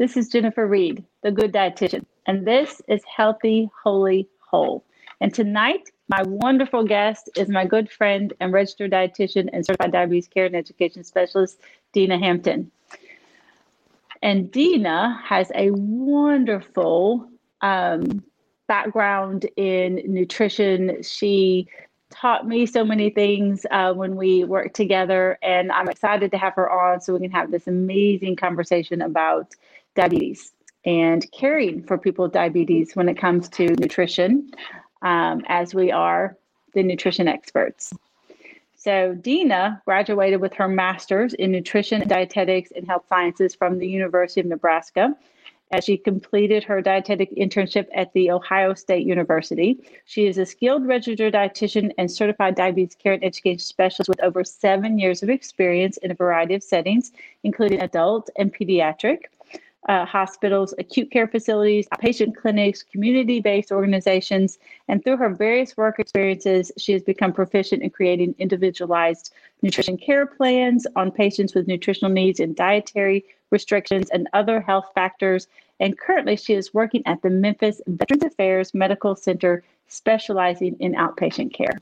This is Jennifer Reed, the Good Dietitian, and this is Healthy, Holy, Whole. And tonight, my wonderful guest is my good friend and registered dietitian and certified diabetes care and education specialist, Dina Hampton. And Dina has a wonderful um, background in nutrition. She taught me so many things uh, when we worked together, and I'm excited to have her on so we can have this amazing conversation about diabetes and caring for people with diabetes when it comes to nutrition, um, as we are the nutrition experts. So, Dina graduated with her master's in nutrition, dietetics, and health sciences from the University of Nebraska as she completed her dietetic internship at the Ohio State University. She is a skilled registered dietitian and certified diabetes care and education specialist with over seven years of experience in a variety of settings, including adult and pediatric. Uh, hospitals, acute care facilities, patient clinics, community based organizations, and through her various work experiences, she has become proficient in creating individualized nutrition care plans on patients with nutritional needs and dietary restrictions, and other health factors. And currently, she is working at the Memphis Veterans Affairs Medical Center, specializing in outpatient care.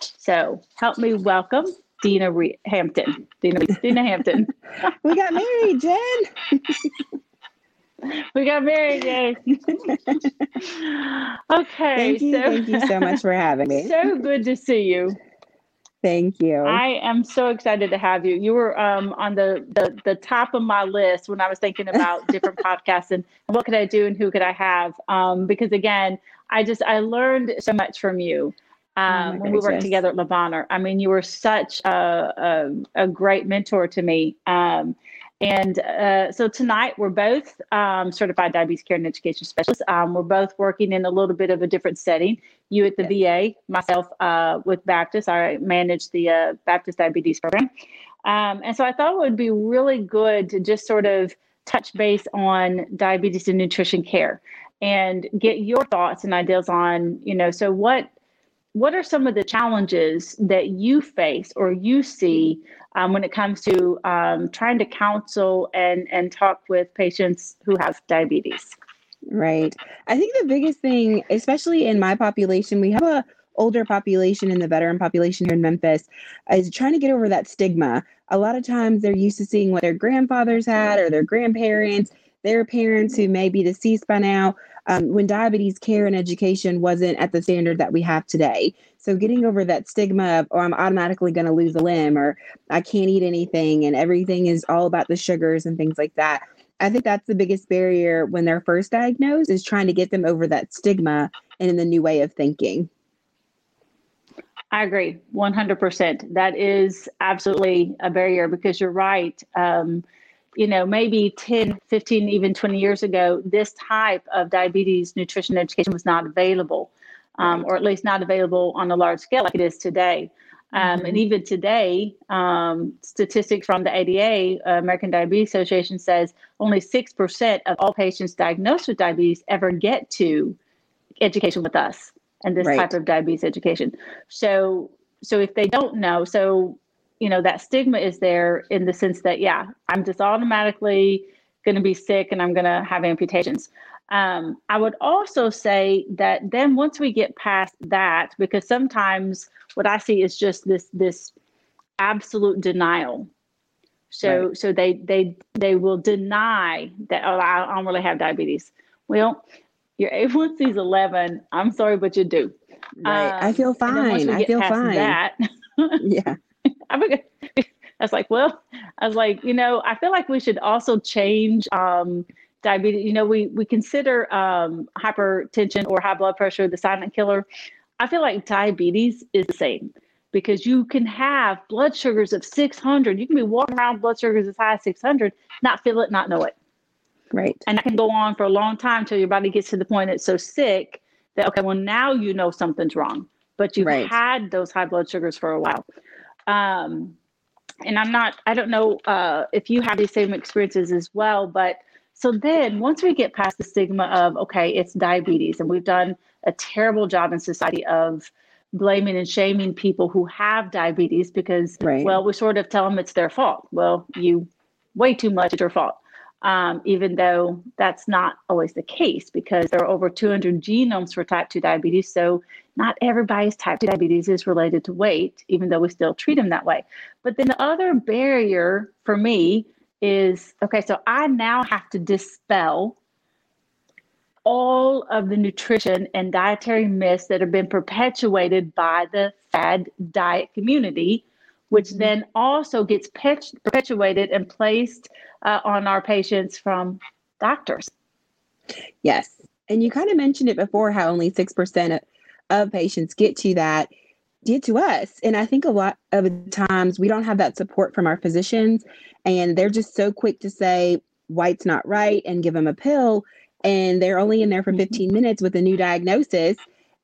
So, help me welcome Dina Re- Hampton. Dina, Dina Hampton. we got married, Jen. we got married, yay. okay. Thank you. So, thank you so much for having me. So good to see you. Thank you. I am so excited to have you. You were um, on the, the the top of my list when I was thinking about different podcasts and what could I do and who could I have. Um, because again, I just I learned so much from you oh um, oh when we worked together at Le Bonheur. I mean, you were such a a, a great mentor to me. Um, and uh, so tonight we're both um, certified diabetes care and education specialists. Um, we're both working in a little bit of a different setting. You at the VA, myself uh, with Baptist. I manage the uh, Baptist diabetes program. Um, and so I thought it would be really good to just sort of touch base on diabetes and nutrition care and get your thoughts and ideas on, you know, so what what are some of the challenges that you face or you see um, when it comes to um, trying to counsel and, and talk with patients who have diabetes? Right. I think the biggest thing, especially in my population, we have a older population and the veteran population here in Memphis is trying to get over that stigma. A lot of times they're used to seeing what their grandfathers had or their grandparents, their parents who may be deceased by now um, when diabetes care and education wasn't at the standard that we have today. So getting over that stigma of, oh, I'm automatically going to lose a limb or I can't eat anything and everything is all about the sugars and things like that. I think that's the biggest barrier when they're first diagnosed is trying to get them over that stigma and in the new way of thinking. I agree 100%. That is absolutely a barrier because you're right. Um, you know, maybe 10, 15, even 20 years ago, this type of diabetes nutrition education was not available, um, or at least not available on a large scale like it is today. Um, mm-hmm. And even today, um, statistics from the ADA, uh, American Diabetes Association, says only 6% of all patients diagnosed with diabetes ever get to education with us and this right. type of diabetes education. So, so if they don't know, so you know that stigma is there in the sense that yeah i'm just automatically going to be sick and i'm going to have amputations. Um, i would also say that then once we get past that because sometimes what i see is just this this absolute denial. So right. so they they they will deny that oh i don't really have diabetes. Well your a1c is 11 i'm sorry but you do. Right. Um, i feel fine. i feel fine. that yeah I was like, well, I was like, you know, I feel like we should also change um, diabetes. You know, we we consider um, hypertension or high blood pressure the silent killer. I feel like diabetes is the same because you can have blood sugars of 600. You can be walking around blood sugars as high as 600, not feel it, not know it. Right. And that can go on for a long time until your body gets to the point that it's so sick that okay, well now you know something's wrong, but you've right. had those high blood sugars for a while. Um, and I'm not, I don't know uh, if you have these same experiences as well, but so then once we get past the stigma of, okay, it's diabetes, and we've done a terrible job in society of blaming and shaming people who have diabetes because, right. well, we sort of tell them it's their fault. Well, you way too much, it's your fault. um, even though that's not always the case because there are over 200 genomes for type 2 diabetes. So not everybody's type 2 diabetes is related to weight, even though we still treat them that way. But then the other barrier for me is okay, so I now have to dispel all of the nutrition and dietary myths that have been perpetuated by the fad diet community which mm-hmm. then also gets perpetuated and placed uh, on our patients from doctors. Yes. And you kind of mentioned it before how only 6% of, patients get to that, get to us. And I think a lot of the times we don't have that support from our physicians, and they're just so quick to say, white's not right, and give them a pill. And they're only in there for mm-hmm. 15 minutes with a new diagnosis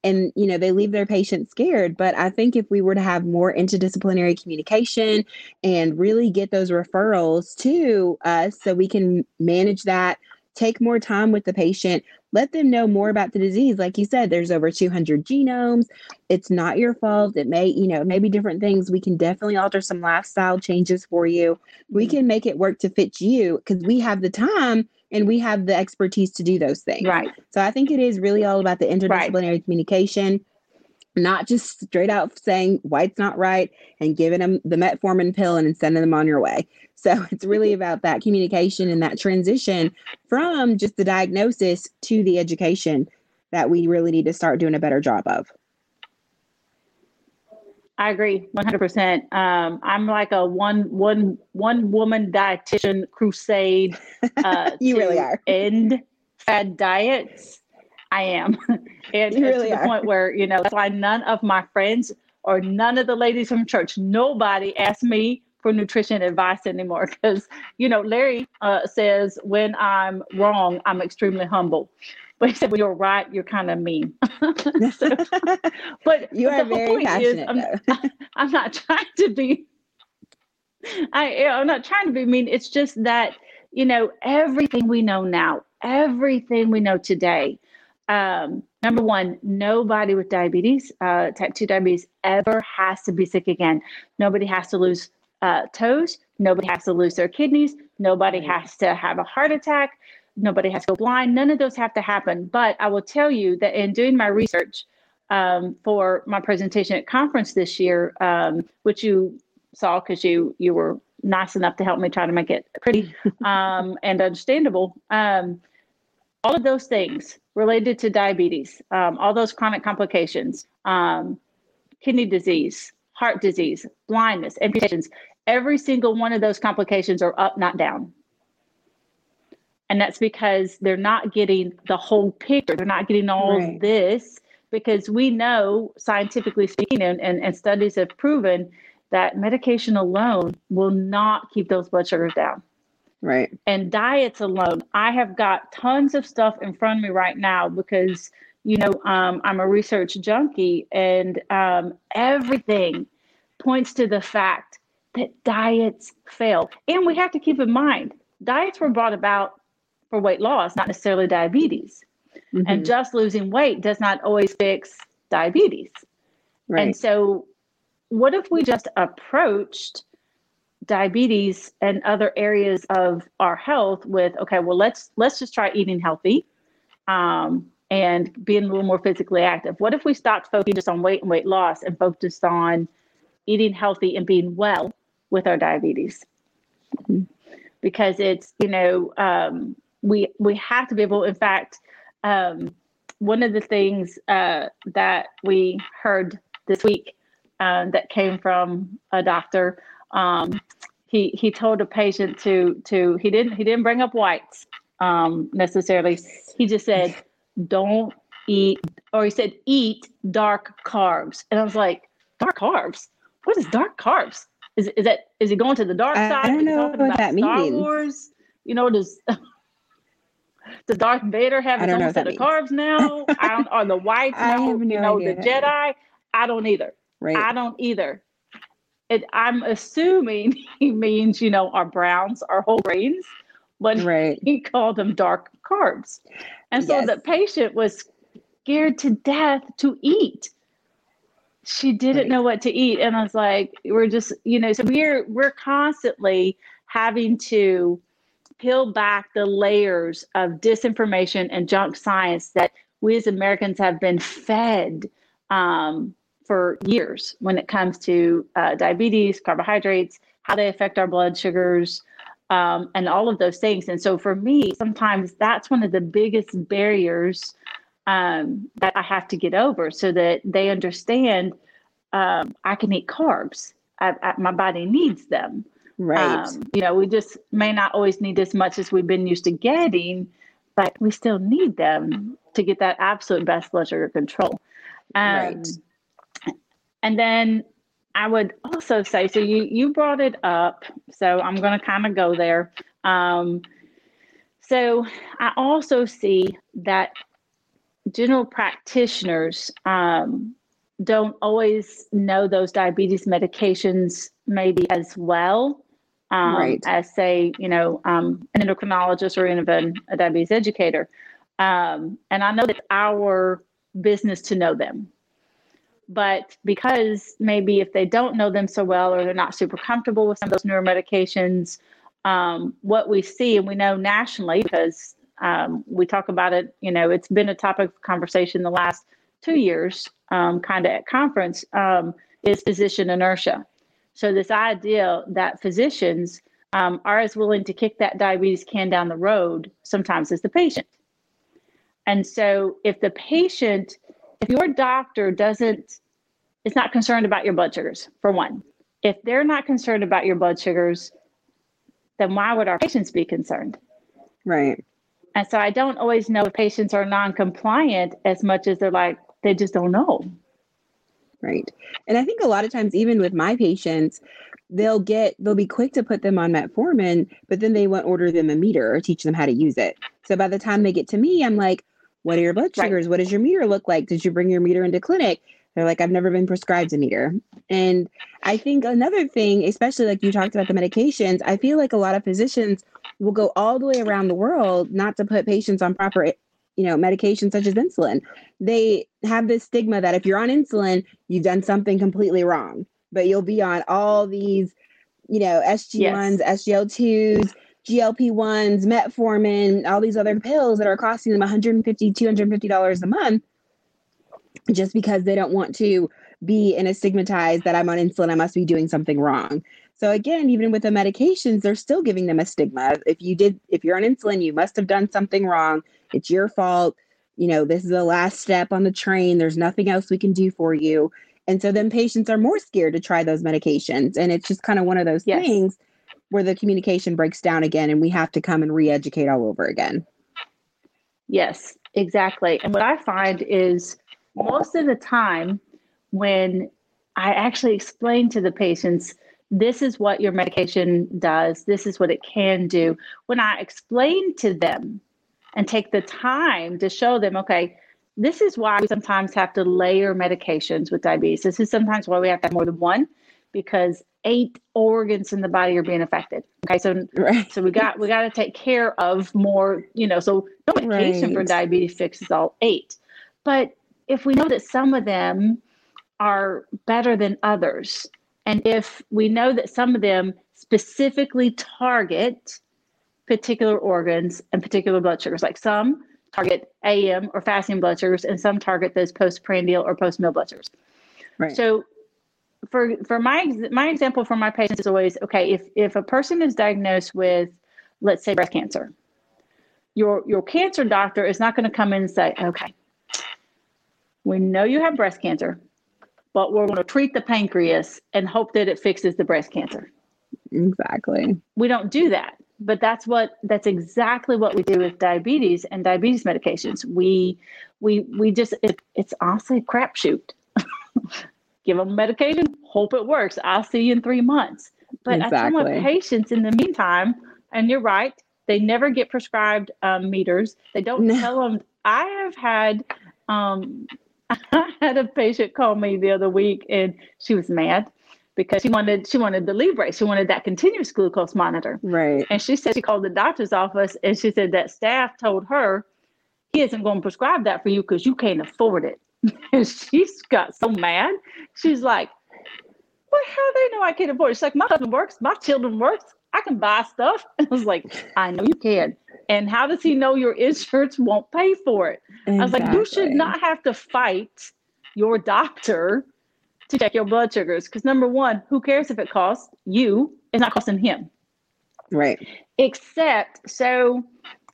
and you know they leave their patients scared but i think if we were to have more interdisciplinary communication and really get those referrals to us so we can manage that take more time with the patient let them know more about the disease like you said there's over 200 genomes it's not your fault it may you know maybe different things we can definitely alter some lifestyle changes for you we mm-hmm. can make it work to fit you because we have the time and we have the expertise to do those things. Right. So I think it is really all about the interdisciplinary right. communication, not just straight out saying white's not right and giving them the metformin pill and sending them on your way. So it's really about that communication and that transition from just the diagnosis to the education that we really need to start doing a better job of. I agree, one hundred percent. Um, I'm like a one one one woman dietitian crusade. Uh, you really are. End fad diets. I am, and you really to the are. point where you know that's why none of my friends or none of the ladies from church, nobody asked me for nutrition advice anymore because you know Larry uh, says when I'm wrong, I'm extremely humble. But he said, "When you're right, you're kind of mean." so, but you are very passionate. Is, I'm, I'm not trying to be. I I'm not trying to be mean. It's just that you know everything we know now, everything we know today. Um, number one, nobody with diabetes, uh, type two diabetes, ever has to be sick again. Nobody has to lose uh, toes. Nobody has to lose their kidneys. Nobody has to have a heart attack nobody has to go blind. None of those have to happen. But I will tell you that in doing my research um, for my presentation at conference this year, um, which you saw because you you were nice enough to help me try to make it pretty um, and understandable. Um, all of those things related to diabetes, um, all those chronic complications, um, kidney disease, heart disease, blindness, amputations, every single one of those complications are up, not down. And that's because they're not getting the whole picture. They're not getting all right. this because we know, scientifically speaking, and, and, and studies have proven that medication alone will not keep those blood sugars down. Right. And diets alone, I have got tons of stuff in front of me right now because, you know, um, I'm a research junkie and um, everything points to the fact that diets fail. And we have to keep in mind, diets were brought about for weight loss, not necessarily diabetes. Mm-hmm. And just losing weight does not always fix diabetes. Right. And so, what if we just approached diabetes and other areas of our health with, okay, well, let's let's just try eating healthy, um, and being a little more physically active. What if we stopped focusing just on weight and weight loss and focused on eating healthy and being well with our diabetes? Because it's you know um, we we have to be able in fact um, one of the things uh, that we heard this week uh, that came from a doctor um, he he told a patient to to he didn't he didn't bring up whites um, necessarily he just said don't eat or he said eat dark carbs and i was like dark carbs what is dark carbs is, is that is it going to the dark side i don't know what that Star means Wars? you know does Does Darth Vader have his own set of carbs now? I don't, or the whites now? No you know, idea. the Jedi? I don't either. Right. I don't either. It, I'm assuming he means, you know, our browns, our whole grains, but right. he called them dark carbs. And so yes. the patient was scared to death to eat. She didn't right. know what to eat. And I was like, we're just, you know, so we're we're constantly having to peel back the layers of disinformation and junk science that we as Americans have been fed um, for years when it comes to uh, diabetes, carbohydrates, how they affect our blood sugars, um, and all of those things. And so for me, sometimes that's one of the biggest barriers um, that I have to get over so that they understand um, I can eat carbs. I, I, my body needs them. Right. Um, you know, we just may not always need as much as we've been used to getting, but we still need them to get that absolute best blood sugar control. Um, right. And then I would also say, so you you brought it up, so I'm going to kind of go there. Um, so I also see that general practitioners um, don't always know those diabetes medications maybe as well um, right. as say you know um, an endocrinologist or even a diabetes educator um, and i know it's our business to know them but because maybe if they don't know them so well or they're not super comfortable with some of those neuromedications um, what we see and we know nationally because um, we talk about it you know it's been a topic of conversation the last two years um, kind of at conference is physician inertia so, this idea that physicians um, are as willing to kick that diabetes can down the road sometimes as the patient. And so, if the patient, if your doctor doesn't, is not concerned about your blood sugars, for one, if they're not concerned about your blood sugars, then why would our patients be concerned? Right. And so I don't always know if patients are non compliant as much as they're like, they just don't know. Right. And I think a lot of times, even with my patients, they'll get, they'll be quick to put them on metformin, but then they won't order them a meter or teach them how to use it. So by the time they get to me, I'm like, what are your blood sugars? Right. What does your meter look like? Did you bring your meter into clinic? They're like, I've never been prescribed a meter. And I think another thing, especially like you talked about the medications, I feel like a lot of physicians will go all the way around the world not to put patients on proper you know, medications such as insulin. They have this stigma that if you're on insulin, you've done something completely wrong. But you'll be on all these, you know, SG1s, yes. SGLT2s, GLP1s, metformin, all these other pills that are costing them 150 $250 a month just because they don't want to be in a stigmatized that I'm on insulin, I must be doing something wrong. So again, even with the medications, they're still giving them a stigma. If you did, if you're on insulin, you must have done something wrong. It's your fault. You know, this is the last step on the train. There's nothing else we can do for you. And so then patients are more scared to try those medications. And it's just kind of one of those yes. things where the communication breaks down again and we have to come and re educate all over again. Yes, exactly. And what I find is most of the time when I actually explain to the patients, this is what your medication does, this is what it can do. When I explain to them and take the time to show them, okay, this is why we sometimes have to layer medications with diabetes. This is sometimes why we have to have more than one because eight organs in the body are being affected. Okay, so right. so we got we got to take care of more. You know, so no medication right. for diabetes fixes all eight. But if we know that some of them are better than others, and if we know that some of them specifically target particular organs and particular blood sugars, like some target AM or fasting blood sugars, and some target those postprandial or post meal blood sugars. Right. So, for for my my example for my patients is always okay. If if a person is diagnosed with, let's say, breast cancer, your your cancer doctor is not going to come in and say, okay, we know you have breast cancer but we're going to treat the pancreas and hope that it fixes the breast cancer. Exactly. We don't do that. But that's what that's exactly what we do with diabetes and diabetes medications. We we we just it, it's honestly a crapshoot. Give them medication, hope it works. I'll see you in three months. But exactly. I tell my patients in the meantime, and you're right, they never get prescribed um, meters. They don't no. tell them. I have had um, I had a patient call me the other week and she was mad because she wanted she wanted the Libre. She wanted that continuous glucose monitor. Right. And she said she called the doctor's office and she said that staff told her he isn't going to prescribe that for you because you can't afford it. and she's got so mad. She's like, Well, how do they know I can't afford it? She's like, My husband works, my children works. I can buy stuff. And I was like, I know you can. And how does he know your insurance won't pay for it? Exactly. I was like, you should not have to fight your doctor to check your blood sugars. Because number one, who cares if it costs you? It's not costing him. Right. Except, so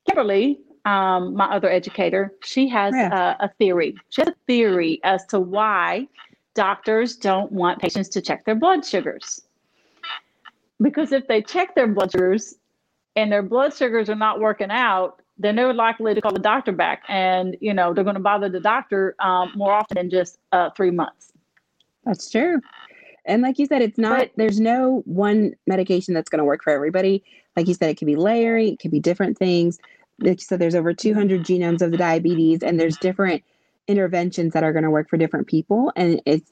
Kimberly, um, my other educator, she has yeah. a, a theory. She has a theory as to why doctors don't want patients to check their blood sugars. Because if they check their blood sugars and their blood sugars are not working out, then they're likely to call the doctor back and you know they're going to bother the doctor um, more often than just uh, three months that's true and like you said it's not but, there's no one medication that's going to work for everybody like you said it could be layering it could be different things like you said there's over 200 genomes of the diabetes and there's different interventions that are going to work for different people. And it's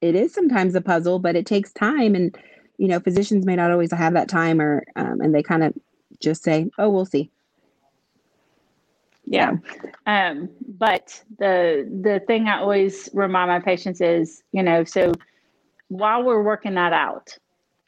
it is sometimes a puzzle but it takes time. And you know physicians may not always have that time or um, and they kind of just say oh we'll see. Yeah. Um but the the thing i always remind my patients is you know so while we're working that out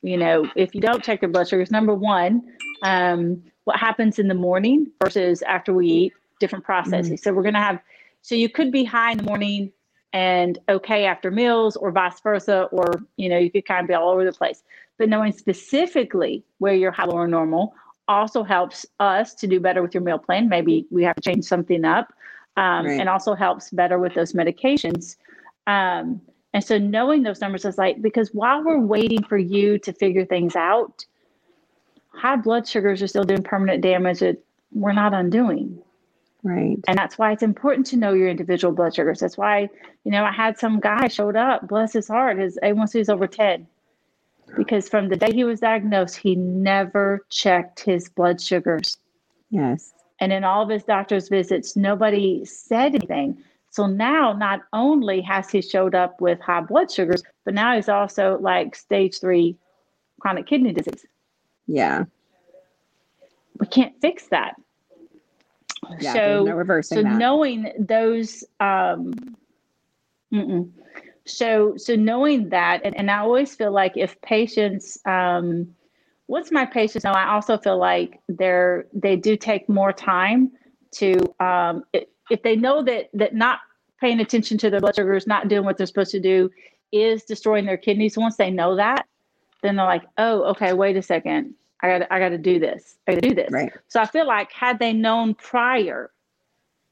you know if you don't check your blood sugars number one um what happens in the morning versus after we eat different processes mm-hmm. so we're going to have so you could be high in the morning and okay after meals or vice versa or you know you could kind of be all over the place but knowing specifically where you're high or normal also helps us to do better with your meal plan. Maybe we have to change something up, um, right. and also helps better with those medications. Um, and so knowing those numbers is like because while we're waiting for you to figure things out, high blood sugars are still doing permanent damage that we're not undoing. Right. And that's why it's important to know your individual blood sugars. That's why, you know, I had some guy showed up, bless his heart, his A1C is over 10 because from the day he was diagnosed, he never checked his blood sugars. Yes. And in all of his doctor's visits, nobody said anything. So now, not only has he showed up with high blood sugars, but now he's also like stage three chronic kidney disease. Yeah. We can't fix that. Yeah, so, no reversing so that. knowing those, um, so so knowing that and, and i always feel like if patients um once my patients know i also feel like they're they do take more time to um if they know that that not paying attention to their blood sugars not doing what they're supposed to do is destroying their kidneys once they know that then they're like oh okay wait a second i got i got to do this i got to do this right so i feel like had they known prior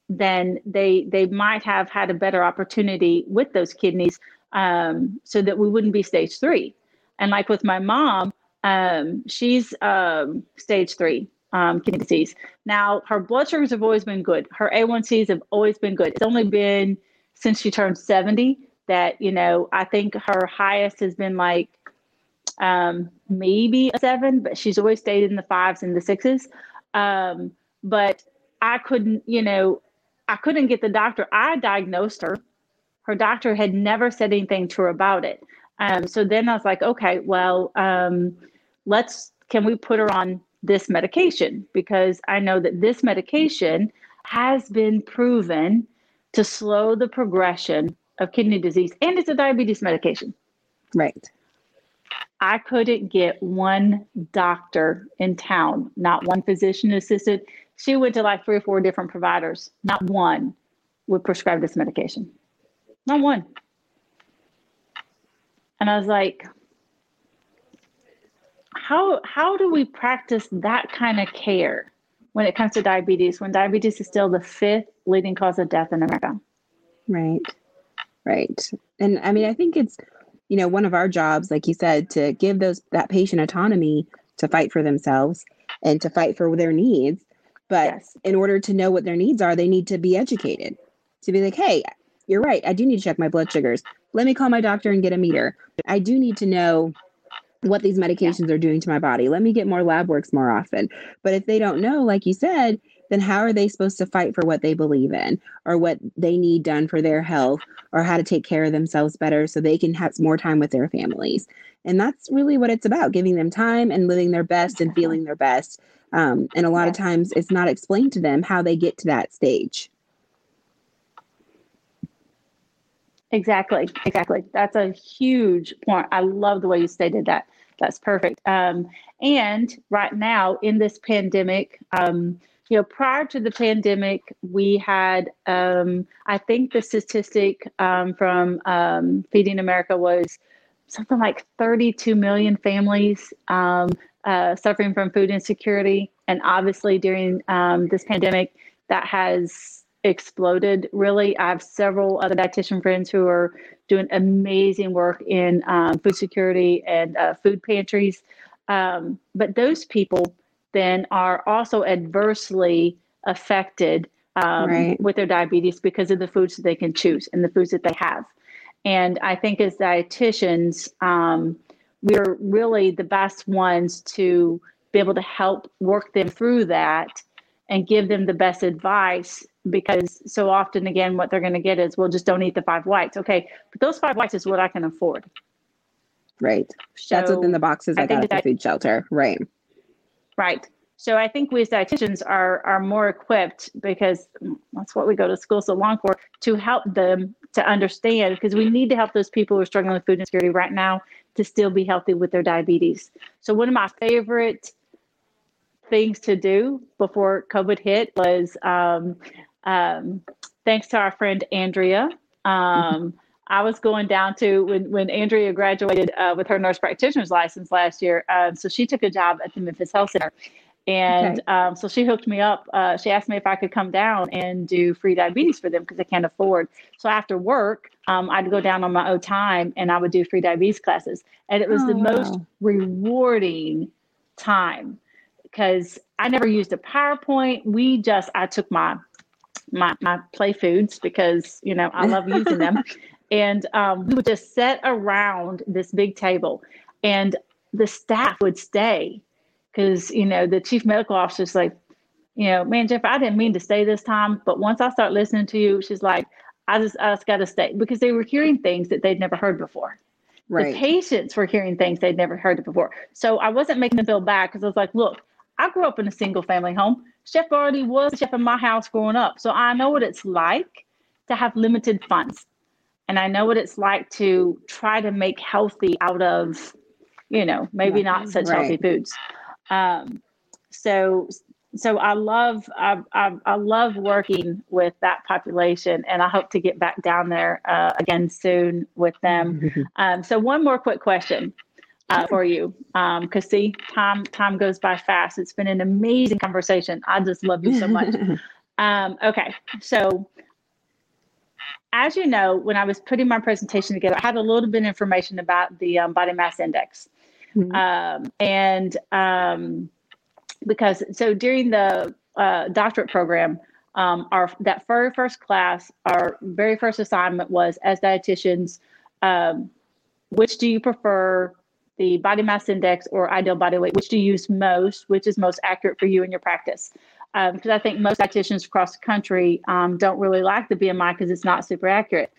then they they might have had a better opportunity with those kidneys um, so that we wouldn't be stage three. And like with my mom, um, she's um, stage three um, kidney disease. Now her blood sugars have always been good. Her A1Cs have always been good. It's only been since she turned 70 that you know I think her highest has been like um, maybe a seven, but she's always stayed in the fives and the sixes. Um, but I couldn't, you know, I couldn't get the doctor. I diagnosed her. Her doctor had never said anything to her about it. Um, so then I was like, okay, well, um, let's, can we put her on this medication? Because I know that this medication has been proven to slow the progression of kidney disease and it's a diabetes medication. Right. I couldn't get one doctor in town, not one physician assistant, she went to like three or four different providers. Not one would prescribe this medication. Not one. And I was like, how how do we practice that kind of care when it comes to diabetes when diabetes is still the fifth leading cause of death in America? Right. Right. And I mean I think it's you know one of our jobs like you said to give those that patient autonomy to fight for themselves and to fight for their needs but yes. in order to know what their needs are, they need to be educated to be like, hey, you're right. I do need to check my blood sugars. Let me call my doctor and get a meter. I do need to know what these medications are doing to my body. Let me get more lab works more often. But if they don't know, like you said, then how are they supposed to fight for what they believe in or what they need done for their health or how to take care of themselves better so they can have more time with their families? And that's really what it's about giving them time and living their best and feeling their best um, and a lot of times it's not explained to them how they get to that stage. Exactly, exactly. That's a huge point. I love the way you stated that. That's perfect. Um, and right now in this pandemic, um, you know, prior to the pandemic, we had, um, I think the statistic um, from um, Feeding America was something like 32 million families um, uh, suffering from food insecurity. And obviously, during um, this pandemic, that has exploded really. I have several other dietitian friends who are doing amazing work in um, food security and uh, food pantries. But those people then are also adversely affected um, right. with their diabetes because of the foods that they can choose and the foods that they have. And I think as dietitians, um, we're really the best ones to be able to help work them through that and give them the best advice because so often again what they're going to get is well just don't eat the five whites. Okay but those five whites is what i can afford. Right. So that's within the boxes i, I got at the food shelter. Right right so i think we as dietitians are are more equipped because that's what we go to school so long for to help them to understand because we need to help those people who are struggling with food insecurity right now to still be healthy with their diabetes so one of my favorite things to do before covid hit was um, um, thanks to our friend Andrea. Um, I was going down to when, when Andrea graduated uh, with her nurse practitioner's license last year. Um, so she took a job at the Memphis Health Center. And okay. um, so she hooked me up. Uh, she asked me if I could come down and do free diabetes for them because they can't afford. So after work, um, I'd go down on my own time and I would do free diabetes classes. And it was oh, the wow. most rewarding time because I never used a PowerPoint. We just, I took my my my play foods because you know I love using them. And um, we would just sit around this big table, and the staff would stay because you know the chief medical officer's like, you know, man, Jeff, I didn't mean to stay this time, but once I start listening to you, she's like, I just I just got to stay because they were hearing things that they'd never heard before. Right. The patients were hearing things they'd never heard before. So I wasn't making them feel bad because I was like, look, I grew up in a single family home. Chef already was chef in my house growing up. So I know what it's like to have limited funds. And I know what it's like to try to make healthy out of, you know, maybe not such right. healthy foods. Um, so so I love I, I, I, love working with that population, and I hope to get back down there uh, again soon with them. um, so one more quick question: uh, for you. Because um, see, time time goes by fast. It's been an amazing conversation. I just love you so much. um, okay, so as you know, when I was putting my presentation together, I had a little bit of information about the um, body mass index, mm-hmm. Um, and um, because so during the uh, doctorate program. Um, our that very first class, our very first assignment was as dietitians, which do you prefer the body mass index or ideal body weight, which do you use most, which is most accurate for you in your practice? Because um, I think most dietitians across the country um, don't really like the BMI because it's not super accurate.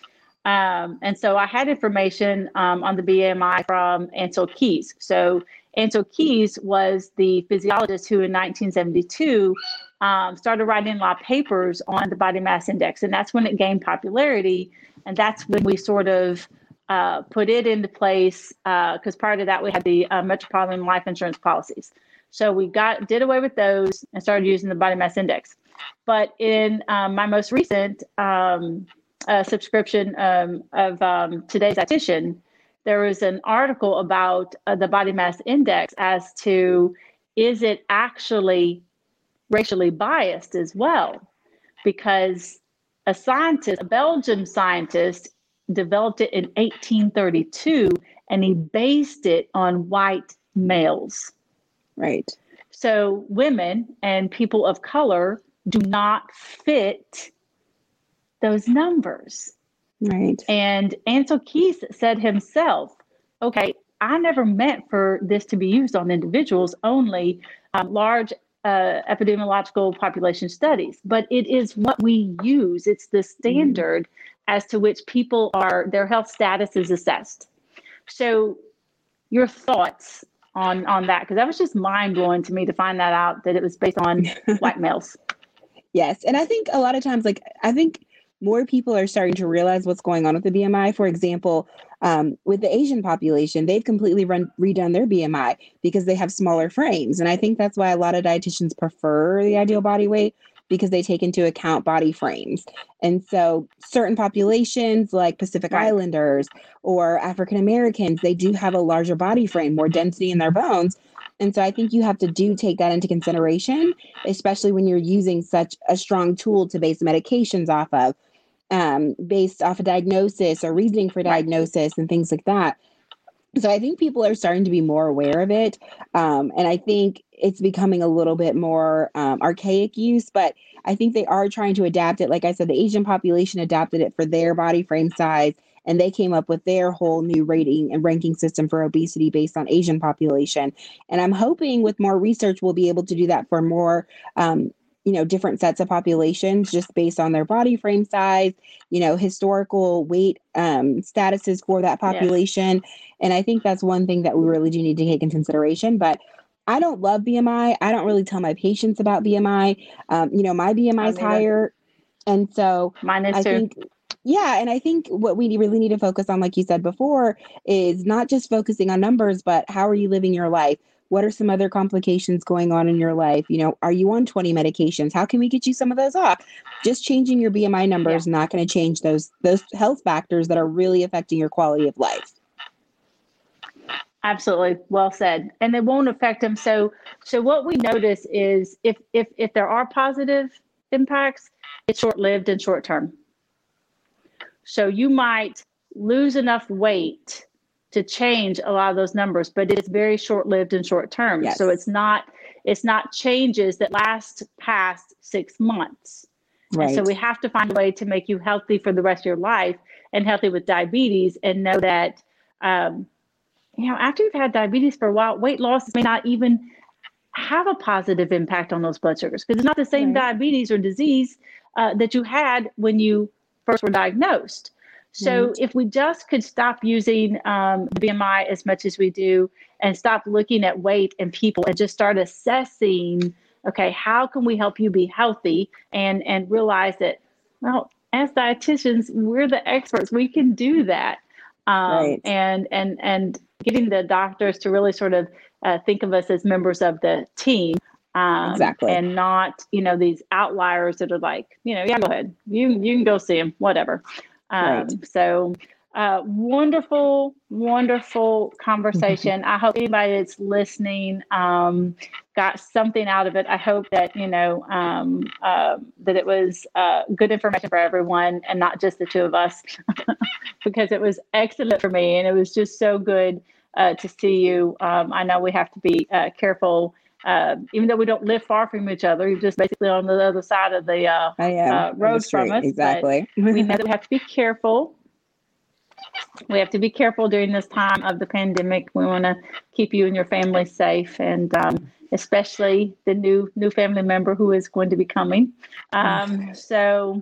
Um, and so I had information um, on the BMI from Ancel Keys. So Ancel Keys was the physiologist who in 1972 um, started writing a lot of papers on the body mass index. And that's when it gained popularity. And that's when we sort of uh, put it into place because uh, prior to that we had the uh, metropolitan life insurance policies. So we got did away with those and started using the body mass index. But in um, my most recent um, uh, subscription um, of um, today's dietitian, there was an article about uh, the body mass index as to is it actually racially biased as well? Because a scientist, a Belgian scientist, developed it in 1832 and he based it on white males. Right. So women and people of color do not fit those numbers. Right. And Ancel Keys said himself, okay, I never meant for this to be used on individuals, only um, large uh, epidemiological population studies, but it is what we use. It's the standard mm as to which people are their health status is assessed. So, your thoughts on on that because that was just mind blowing to me to find that out that it was based on white males. Yes, and I think a lot of times, like I think more people are starting to realize what's going on with the BMI. For example, um, with the Asian population, they've completely run, redone their BMI because they have smaller frames. And I think that's why a lot of dietitians prefer the ideal body weight because they take into account body frames. And so certain populations like Pacific. Islanders or African Americans, they do have a larger body frame, more density in their bones. And so I think you have to do take that into consideration, especially when you're using such a strong tool to base medications off of, um, based off a of diagnosis or reasoning for diagnosis and things like that. So I think people are starting to be more aware of it. Um, and I think it's becoming a little bit more um, archaic use, but I think they are trying to adapt it. Like I said, the Asian population adapted it for their body frame size, and they came up with their whole new rating and ranking system for obesity based on Asian population. And I'm hoping with more research, we'll be able to do that for more um, you know different sets of populations just based on their body frame size you know historical weight um, statuses for that population yes. and i think that's one thing that we really do need to take into consideration but i don't love bmi i don't really tell my patients about bmi um, you know my bmi is higher and so mine is I too. think yeah and i think what we really need to focus on like you said before is not just focusing on numbers but how are you living your life what are some other complications going on in your life? You know, are you on 20 medications? How can we get you some of those off? Just changing your BMI number yeah. is not going to change those those health factors that are really affecting your quality of life. Absolutely, well said. And they won't affect them. So, so what we notice is if if if there are positive impacts, it's short lived and short term. So you might lose enough weight to change a lot of those numbers, but it's very short lived and short term. Yes. So it's not it's not changes that last past six months. Right. And so we have to find a way to make you healthy for the rest of your life and healthy with diabetes and know that um, you know after you've had diabetes for a while, weight loss may not even have a positive impact on those blood sugars because it's not the same right. diabetes or disease uh, that you had when you first were diagnosed. So mm-hmm. if we just could stop using um, BMI as much as we do and stop looking at weight and people and just start assessing, okay, how can we help you be healthy and and realize that, well, as dietitians, we're the experts. We can do that. Um, right. And and and getting the doctors to really sort of uh, think of us as members of the team um, exactly. And not, you know, these outliers that are like, you know, yeah, go ahead. You you can go see them, whatever. Um, right. So, uh, wonderful, wonderful conversation. I hope anybody that's listening um, got something out of it. I hope that you know um, uh, that it was uh, good information for everyone and not just the two of us, because it was excellent for me and it was just so good uh, to see you. Um, I know we have to be uh, careful uh, even though we don't live far from each other, you're just basically on the other side of the uh, uh, road from us. Exactly. we know that we have to be careful. We have to be careful during this time of the pandemic. We want to keep you and your family safe, and um, especially the new new family member who is going to be coming. Um, so.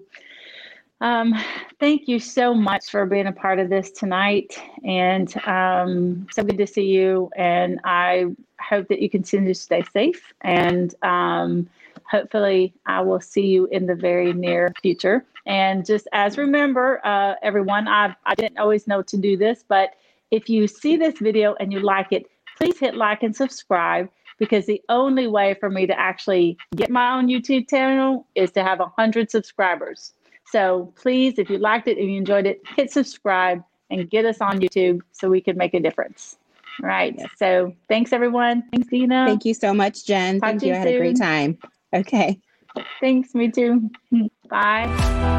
Um, thank you so much for being a part of this tonight, and um, so good to see you. And I hope that you continue to stay safe and um, hopefully I will see you in the very near future. And just as remember, uh, everyone, I, I didn't always know to do this, but if you see this video and you like it, please hit like and subscribe because the only way for me to actually get my own YouTube channel is to have 100 subscribers. So please, if you liked it if you enjoyed it, hit subscribe and get us on YouTube so we can make a difference. Right. Yes. So thanks, everyone. Thanks, Dina. Thank you so much, Jen. Talk Thank you. you I had a great time. Okay. Thanks. Me too. Bye.